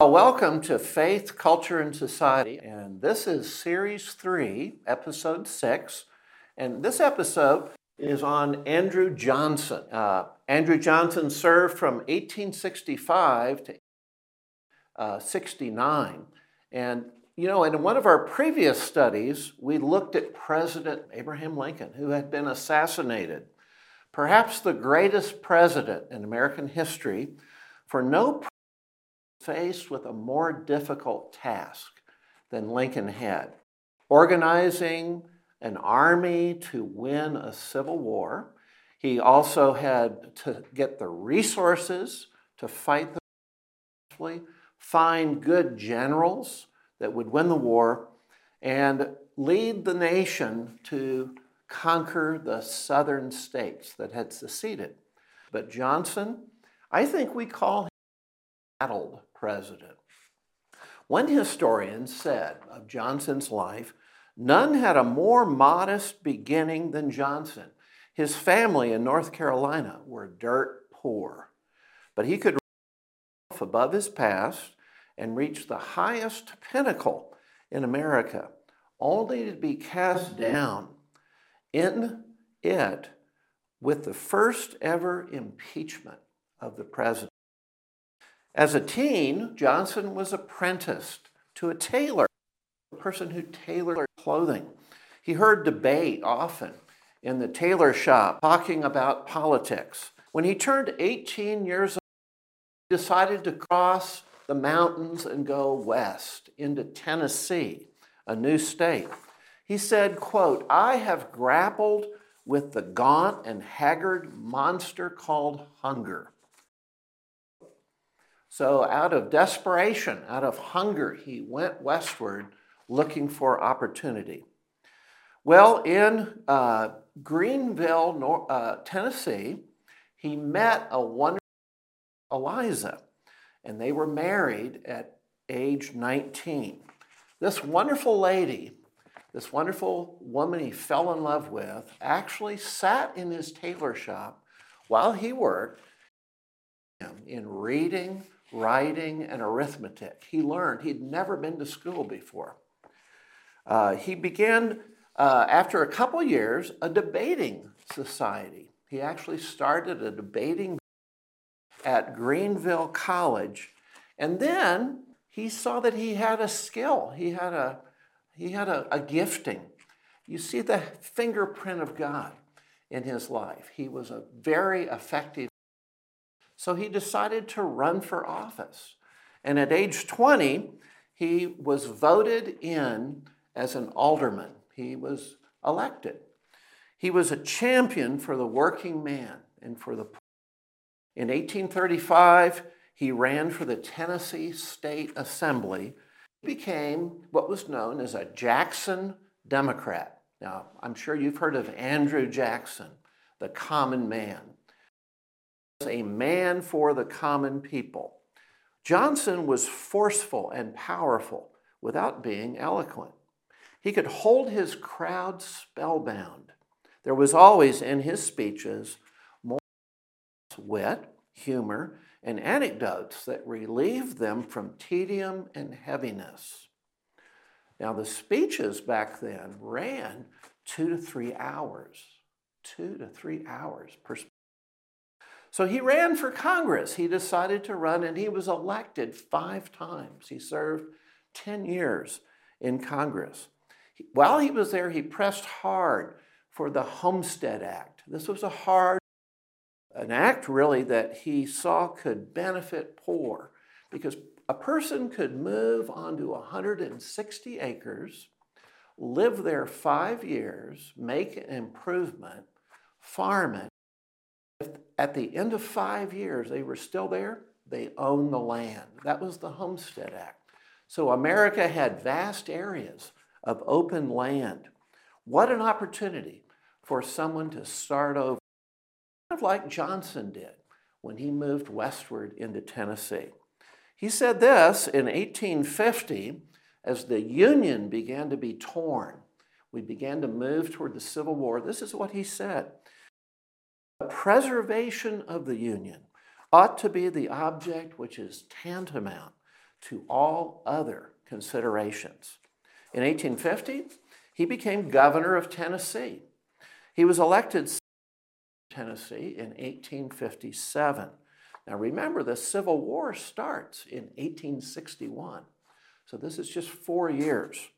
Welcome to Faith, Culture, and Society. And this is Series 3, Episode 6. And this episode is on Andrew Johnson. Uh, Andrew Johnson served from 1865 to uh, 69. And, you know, in one of our previous studies, we looked at President Abraham Lincoln, who had been assassinated. Perhaps the greatest president in American history, for no faced with a more difficult task than Lincoln had organizing an army to win a civil war. He also had to get the resources to fight the war, find good generals that would win the war, and lead the nation to conquer the southern states that had seceded. But Johnson, I think we call him battled president. One historian said of Johnson's life, none had a more modest beginning than Johnson. His family in North Carolina were dirt poor, but he could rise above his past and reach the highest pinnacle in America, only to be cast down in it with the first ever impeachment of the president. As a teen, Johnson was apprenticed to a tailor, a person who tailored clothing. He heard debate often in the tailor shop talking about politics. When he turned 18 years old, he decided to cross the mountains and go west into Tennessee, a new state. He said, quote, I have grappled with the gaunt and haggard monster called hunger. So, out of desperation, out of hunger, he went westward looking for opportunity. Well, in uh, Greeneville, uh, Tennessee, he met a wonderful Eliza, and they were married at age 19. This wonderful lady, this wonderful woman he fell in love with, actually sat in his tailor shop while he worked in reading, writing, and arithmetic. He learned, he'd never been to school before. Uh, he began, uh, after a couple years, a debating society. He actually started a debating at Greeneville College. And then he saw that he had a skill, he had a, he had a, a gifting. You see the fingerprint of God in his life. He was a very effective so he decided to run for office. And at age 20, he was voted in as an alderman. He was elected. He was a champion for the working man and for the poor. In 1835, he ran for the Tennessee State Assembly. He became what was known as a Jackson Democrat. Now, I'm sure you've heard of Andrew Jackson, the common man a man for the common people. Johnson was forceful and powerful without being eloquent. He could hold his crowd spellbound. There was always in his speeches more wit, humor, and anecdotes that relieved them from tedium and heaviness. Now, the speeches back then ran two to three hours, two to three hours per so he ran for Congress. He decided to run and he was elected five times. He served 10 years in Congress. While he was there, he pressed hard for the Homestead Act. This was a hard, an act really that he saw could benefit poor because a person could move onto 160 acres, live there five years, make an improvement, farm it, at the end of five years they were still there, they owned the land. That was the Homestead Act. So America had vast areas of open land. What an opportunity for someone to start over, kind of like Johnson did when he moved westward into Tennessee. He said this in 1850 as the Union began to be torn. We began to move toward the Civil War. This is what he said preservation of the Union ought to be the object which is tantamount to all other considerations. In 1850, he became governor of Tennessee. He was elected Tennessee in 1857. Now remember, the Civil War starts in 1861. So this is just four years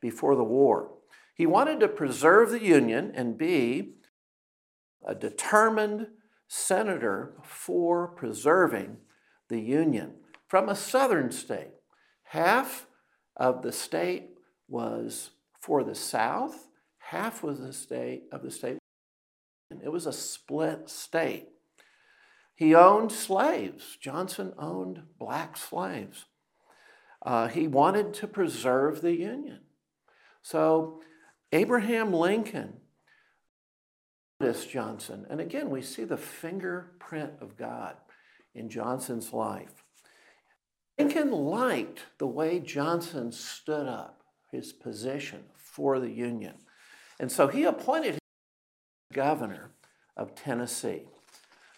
before the war. He wanted to preserve the Union and be a determined senator for preserving the Union from a southern state. Half of the state was for the South, half was the state of the state. It was a split state. He owned slaves. Johnson owned black slaves. Uh, he wanted to preserve the Union. So Abraham Lincoln, this Johnson, and again, we see the fingerprint of God in Johnson's life. Lincoln liked the way Johnson stood up, his position for the Union. And so he appointed him governor of Tennessee.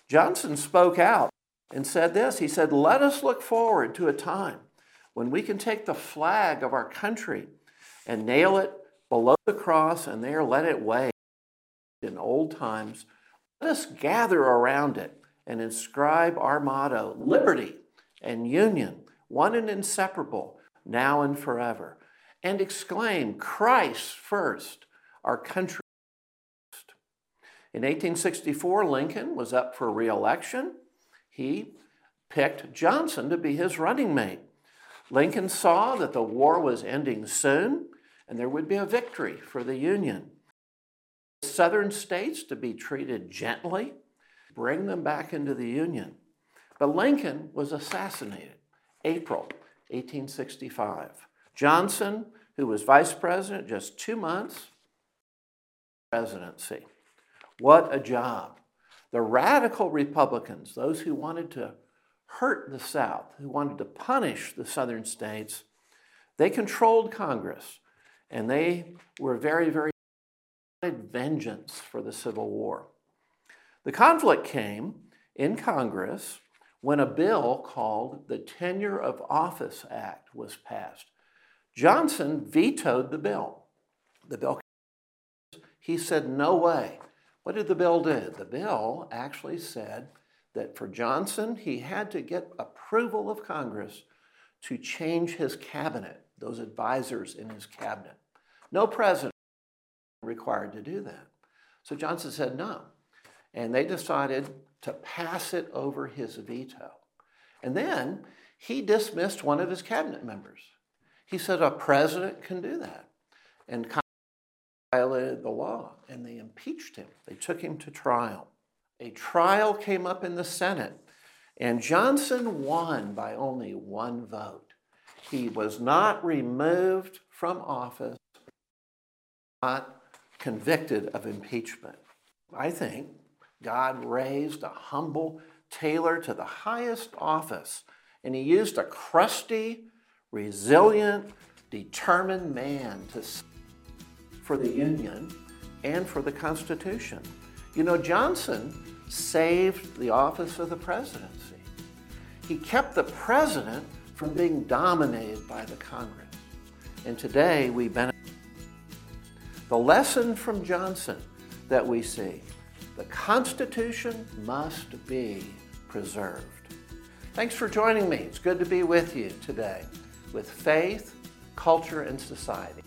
Johnson spoke out and said this He said, Let us look forward to a time when we can take the flag of our country and nail it below the cross and there let it wave in old times. Let us gather around it and inscribe our motto liberty and union, one and inseparable, now and forever, and exclaim, Christ first, our country. First. In 1864, Lincoln was up for re election. He picked Johnson to be his running mate. Lincoln saw that the war was ending soon and there would be a victory for the Union. Southern states to be treated gently, bring them back into the Union. But Lincoln was assassinated April 1865. Johnson, who was vice president just two months, presidency. What a job. The radical Republicans, those who wanted to hurt the South, who wanted to punish the southern states, they controlled Congress and they were very, very vengeance for the Civil War. The conflict came in Congress when a bill called the Tenure of Office Act was passed. Johnson vetoed the bill. The bill, he said, no way. What did the bill do? The bill actually said that for Johnson, he had to get approval of Congress to change his cabinet, those advisors in his cabinet. No president required to do that. So Johnson said no. And they decided to pass it over his veto. And then he dismissed one of his cabinet members. He said a president can do that. And violated the law, and they impeached him. They took him to trial. A trial came up in the Senate, and Johnson won by only one vote. He was not removed from office, not convicted of impeachment. I think God raised a humble tailor to the highest office, and he used a crusty, resilient, determined man to for the Union and for the Constitution. You know, Johnson saved the office of the presidency. He kept the president from being dominated by the Congress. And today we benefit. The lesson from Johnson that we see the Constitution must be preserved. Thanks for joining me. It's good to be with you today with faith, culture, and society.